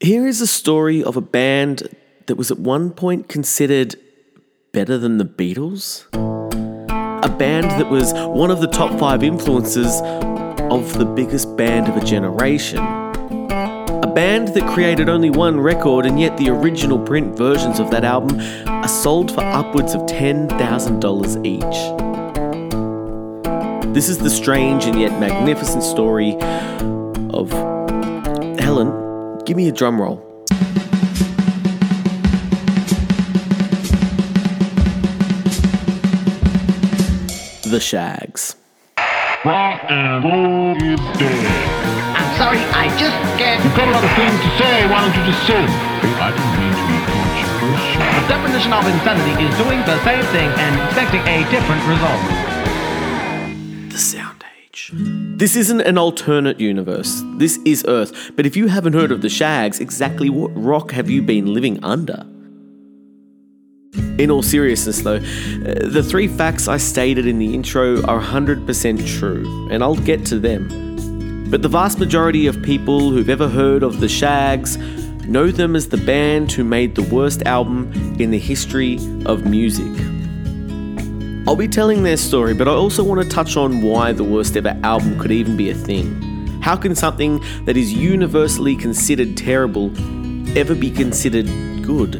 Here is a story of a band that was at one point considered better than the Beatles. A band that was one of the top five influences of the biggest band of a generation. A band that created only one record, and yet the original print versions of that album are sold for upwards of $10,000 each. This is the strange and yet magnificent story of Helen Give me a drum roll. The Shaggs. Rock and roll is dead. I'm sorry, I just can't. You've got a lot of things to say. Why don't you just say them? I didn't mean to be controversial. The definition of insanity is doing the same thing and expecting a different result. The Sound Age. This isn't an alternate universe. This is Earth. But if you haven't heard of the Shaggs, exactly what rock have you been living under? In all seriousness, though, uh, the three facts I stated in the intro are 100% true, and I'll get to them. But the vast majority of people who've ever heard of the Shaggs know them as the band who made the worst album in the history of music. I'll be telling their story, but I also want to touch on why the worst ever album could even be a thing. How can something that is universally considered terrible ever be considered good?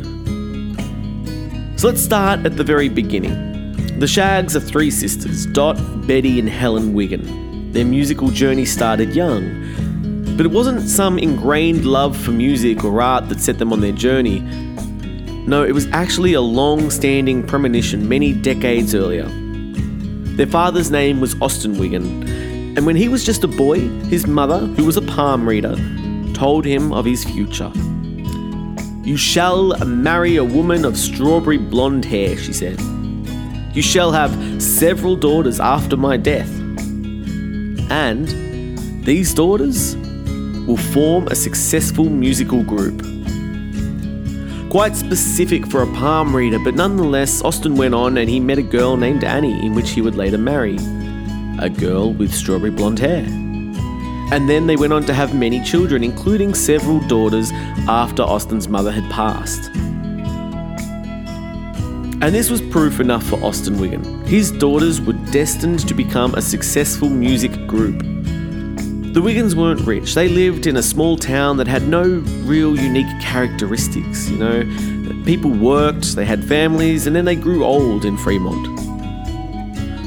So let's start at the very beginning. The Shaggs are three sisters Dot, Betty, and Helen Wiggin. Their musical journey started young, but it wasn't some ingrained love for music or art that set them on their journey. No, it was actually a long standing premonition many decades earlier. Their father's name was Austin Wiggin, and when he was just a boy, his mother, who was a palm reader, told him of his future. You shall marry a woman of strawberry blonde hair, she said. You shall have several daughters after my death. And these daughters will form a successful musical group. Quite specific for a palm reader, but nonetheless, Austin went on and he met a girl named Annie, in which he would later marry. A girl with strawberry blonde hair. And then they went on to have many children, including several daughters after Austin's mother had passed. And this was proof enough for Austin Wiggin. His daughters were destined to become a successful music group. The Wiggins weren't rich. They lived in a small town that had no real unique characteristics. You know, people worked, they had families, and then they grew old in Fremont.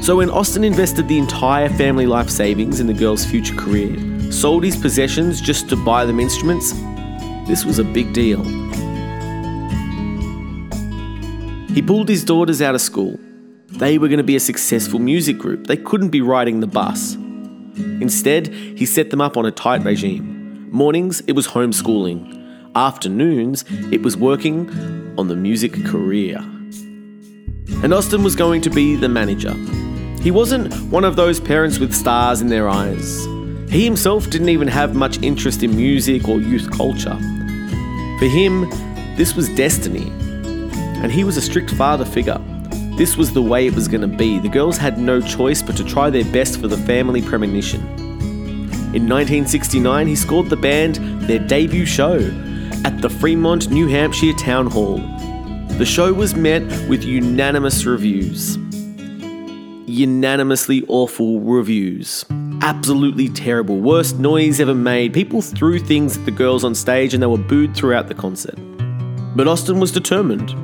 So when Austin invested the entire family life savings in the girl's future career, sold his possessions just to buy them instruments, this was a big deal. He pulled his daughters out of school. They were going to be a successful music group. They couldn't be riding the bus. Instead, he set them up on a tight regime. Mornings, it was homeschooling. Afternoons, it was working on the music career. And Austin was going to be the manager. He wasn't one of those parents with stars in their eyes. He himself didn't even have much interest in music or youth culture. For him, this was destiny and he was a strict father figure. This was the way it was going to be. The girls had no choice but to try their best for the family premonition. In 1969, he scored the band their debut show at the Fremont, New Hampshire Town Hall. The show was met with unanimous reviews. Unanimously awful reviews. Absolutely terrible. Worst noise ever made. People threw things at the girls on stage and they were booed throughout the concert. But Austin was determined.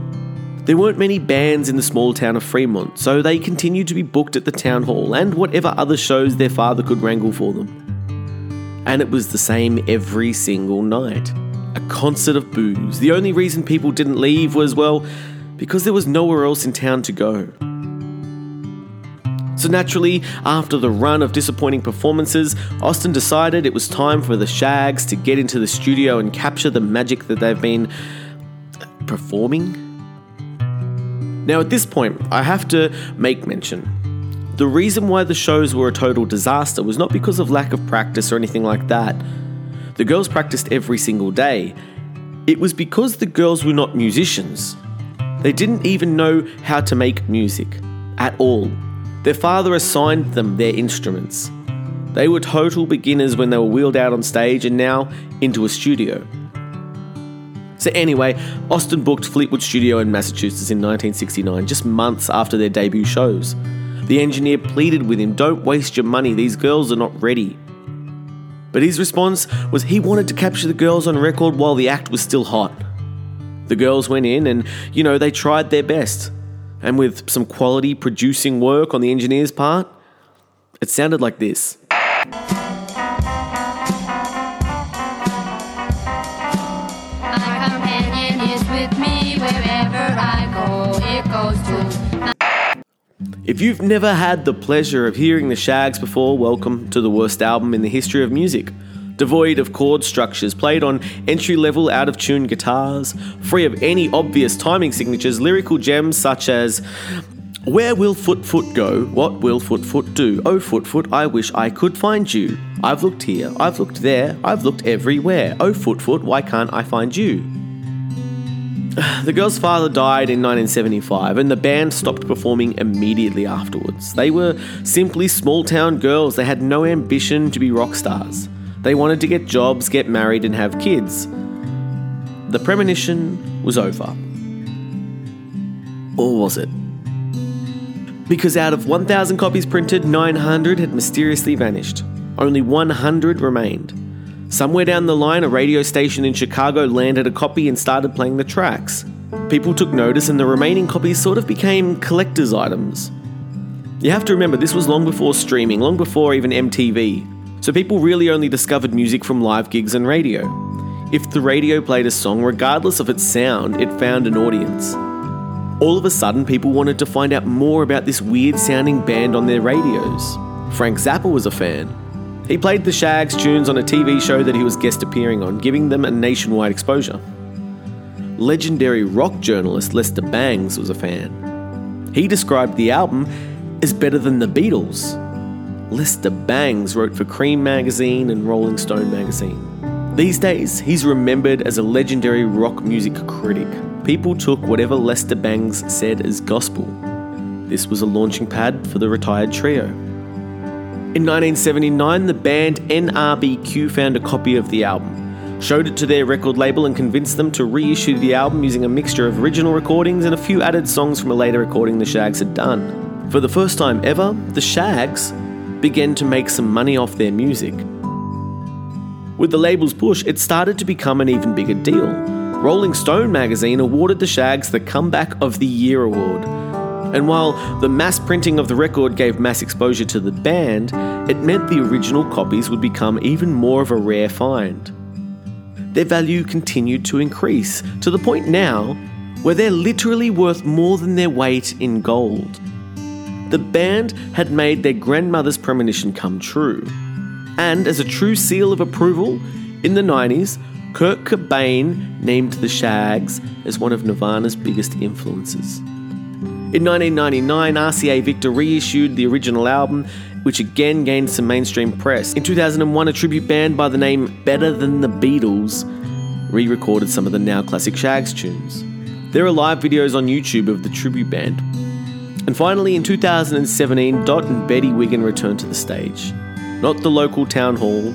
There weren't many bands in the small town of Fremont, so they continued to be booked at the town hall and whatever other shows their father could wrangle for them. And it was the same every single night. A concert of boos. The only reason people didn't leave was, well, because there was nowhere else in town to go. So naturally, after the run of disappointing performances, Austin decided it was time for the Shaggs to get into the studio and capture the magic that they've been performing now, at this point, I have to make mention. The reason why the shows were a total disaster was not because of lack of practice or anything like that. The girls practiced every single day. It was because the girls were not musicians. They didn't even know how to make music at all. Their father assigned them their instruments. They were total beginners when they were wheeled out on stage and now into a studio. So, anyway, Austin booked Fleetwood Studio in Massachusetts in 1969, just months after their debut shows. The engineer pleaded with him, Don't waste your money, these girls are not ready. But his response was he wanted to capture the girls on record while the act was still hot. The girls went in and, you know, they tried their best. And with some quality producing work on the engineer's part, it sounded like this. If you've never had the pleasure of hearing the Shaggs before, welcome to the worst album in the history of music. Devoid of chord structures, played on entry level, out of tune guitars, free of any obvious timing signatures, lyrical gems such as Where will Foot Foot go? What will Foot Foot do? Oh, Foot Foot, I wish I could find you. I've looked here, I've looked there, I've looked everywhere. Oh, Foot Foot, why can't I find you? The girl's father died in 1975, and the band stopped performing immediately afterwards. They were simply small town girls. They had no ambition to be rock stars. They wanted to get jobs, get married, and have kids. The premonition was over. Or was it? Because out of 1,000 copies printed, 900 had mysteriously vanished. Only 100 remained. Somewhere down the line, a radio station in Chicago landed a copy and started playing the tracks. People took notice, and the remaining copies sort of became collector's items. You have to remember, this was long before streaming, long before even MTV. So people really only discovered music from live gigs and radio. If the radio played a song, regardless of its sound, it found an audience. All of a sudden, people wanted to find out more about this weird sounding band on their radios. Frank Zappa was a fan. He played the Shaggs tunes on a TV show that he was guest appearing on, giving them a nationwide exposure. Legendary rock journalist Lester Bangs was a fan. He described the album as better than the Beatles. Lester Bangs wrote for Creem magazine and Rolling Stone magazine. These days, he's remembered as a legendary rock music critic. People took whatever Lester Bangs said as gospel. This was a launching pad for the retired trio. In 1979, the band NRBQ found a copy of the album, showed it to their record label, and convinced them to reissue the album using a mixture of original recordings and a few added songs from a later recording the Shaggs had done. For the first time ever, the Shaggs began to make some money off their music. With the label's push, it started to become an even bigger deal. Rolling Stone magazine awarded the Shaggs the Comeback of the Year award. And while the mass printing of the record gave mass exposure to the band, it meant the original copies would become even more of a rare find. Their value continued to increase to the point now where they're literally worth more than their weight in gold. The band had made their grandmother's premonition come true. And as a true seal of approval, in the 90s, Kurt Cobain named the Shaggs as one of Nirvana's biggest influences. In 1999, RCA Victor reissued the original album, which again gained some mainstream press. In 2001, a tribute band by the name Better Than the Beatles re recorded some of the now classic Shaggs tunes. There are live videos on YouTube of the tribute band. And finally, in 2017, Dot and Betty Wiggin returned to the stage. Not the local town hall,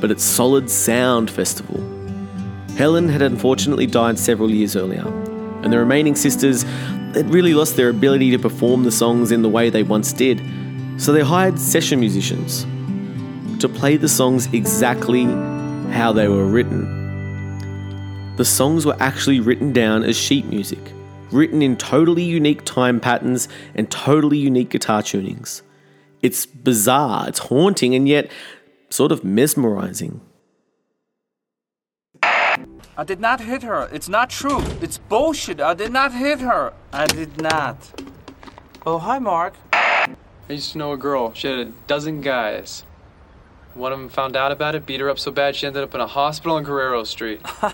but its Solid Sound Festival. Helen had unfortunately died several years earlier, and the remaining sisters had really lost their ability to perform the songs in the way they once did, so they hired session musicians to play the songs exactly how they were written. The songs were actually written down as sheet music, written in totally unique time patterns and totally unique guitar tunings. It's bizarre, it's haunting, and yet sort of mesmerizing. I did not hit her. It's not true. It's bullshit. I did not hit her. I did not. Oh, hi, Mark. I used to know a girl. She had a dozen guys. One of them found out about it, beat her up so bad she ended up in a hospital on Guerrero Street.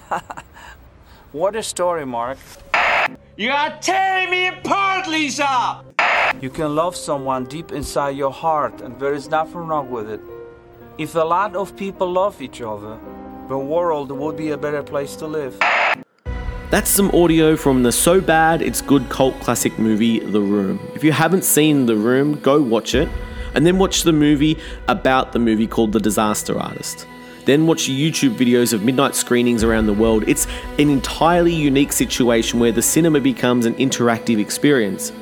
What a story, Mark. You are tearing me apart, Lisa! You can love someone deep inside your heart, and there is nothing wrong with it. If a lot of people love each other, the world would be a better place to live. That's some audio from the So Bad It's Good cult classic movie The Room. If you haven't seen The Room, go watch it and then watch the movie about the movie called The Disaster Artist. then watch YouTube videos of midnight screenings around the world. It's an entirely unique situation where the cinema becomes an interactive experience.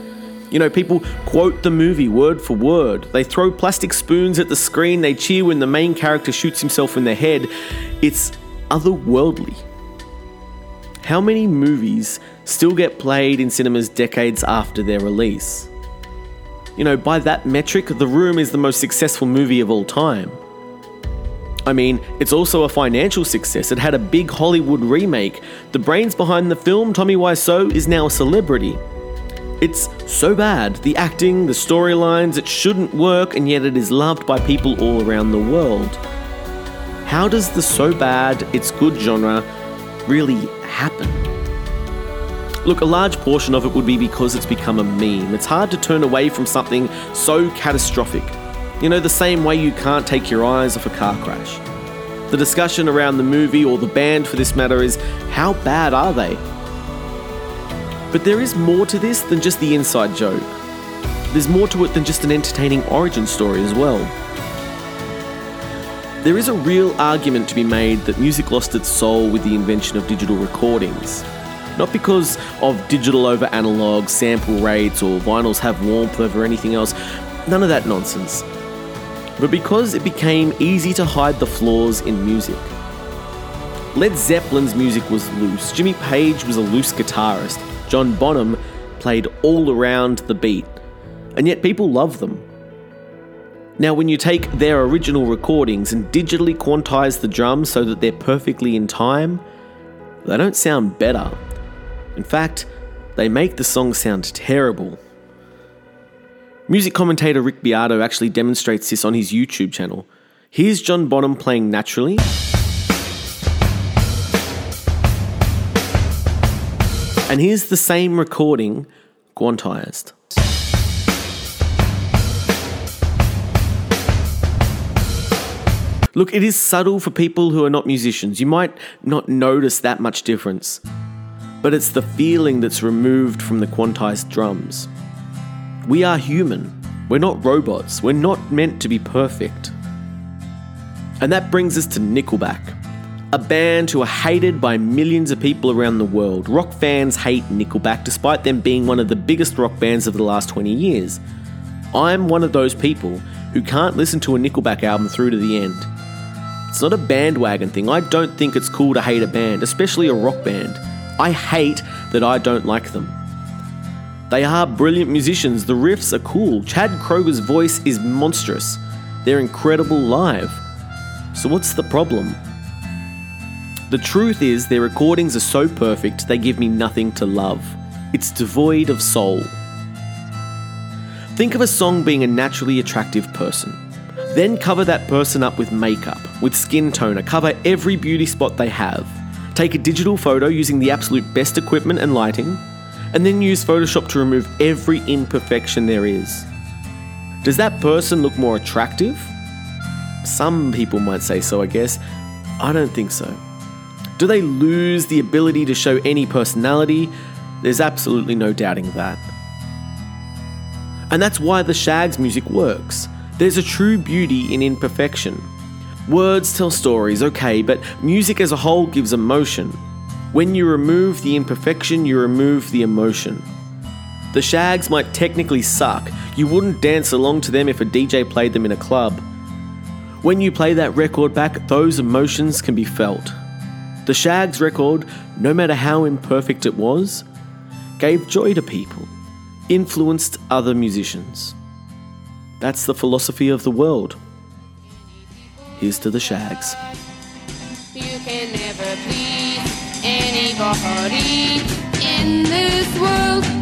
You know, people quote the movie word for word. They throw plastic spoons at the screen. They cheer when the main character shoots himself in the head. It's otherworldly. How many movies still get played in cinemas decades after their release? You know, by that metric, The Room is the most successful movie of all time. I mean, it's also a financial success. It had a big Hollywood remake. The brains behind the film, Tommy Wiseau, is now a celebrity. It's so bad, the acting, the storylines, it shouldn't work, and yet it is loved by people all around the world. How does the so bad, it's good genre really happen? Look, a large portion of it would be because it's become a meme. It's hard to turn away from something so catastrophic. You know, the same way you can't take your eyes off a car crash. The discussion around the movie or the band for this matter is how bad are they? But there is more to this than just the inside joke. There's more to it than just an entertaining origin story as well. There is a real argument to be made that music lost its soul with the invention of digital recordings. Not because of digital over analog, sample rates, or vinyls have warmth over anything else. None of that nonsense but because it became easy to hide the flaws in music. Led Zeppelin's music was loose, Jimmy Page was a loose guitarist, John Bonham played all around the beat, and yet people love them. Now, when you take their original recordings and digitally quantize the drums so that they're perfectly in time, they don't sound better. In fact, they make the song sound terrible. Music commentator Rick Beato actually demonstrates this on his YouTube channel. Here's John Bonham playing naturally. And here's the same recording quantized. Look, it is subtle for people who are not musicians. You might not notice that much difference. But it's the feeling that's removed from the quantized drums. We are human. We're not robots. We're not meant to be perfect. And that brings us to Nickelback, a band who are hated by millions of people around the world. Rock fans hate Nickelback despite them being one of the biggest rock bands of the last 20 years. I'm one of those people who can't listen to a Nickelback album through to the end. It's not a bandwagon thing. I don't think it's cool to hate a band, especially a rock band. I hate that I don't like them. They are brilliant musicians, the riffs are cool, Chad Kroeger's voice is monstrous, they're incredible live. So, what's the problem? The truth is, their recordings are so perfect, they give me nothing to love. It's devoid of soul. Think of a song being a naturally attractive person. Then cover that person up with makeup, with skin toner, cover every beauty spot they have. Take a digital photo using the absolute best equipment and lighting, and then use Photoshop to remove every imperfection there is. Does that person look more attractive? Some people might say so, I guess. I don't think so. Do they lose the ability to show any personality? There's absolutely no doubting that. And that's why the Shaggs music works. There's a true beauty in imperfection. Words tell stories, okay, but music as a whole gives emotion. When you remove the imperfection, you remove the emotion. The Shaggs might technically suck. You wouldn't dance along to them if a DJ played them in a club. When you play that record back, those emotions can be felt. The Shaggs record, no matter how imperfect it was, gave joy to people, influenced other musicians. That's the philosophy of the world. Here's to the Shaggs. You can never please anybody in this world.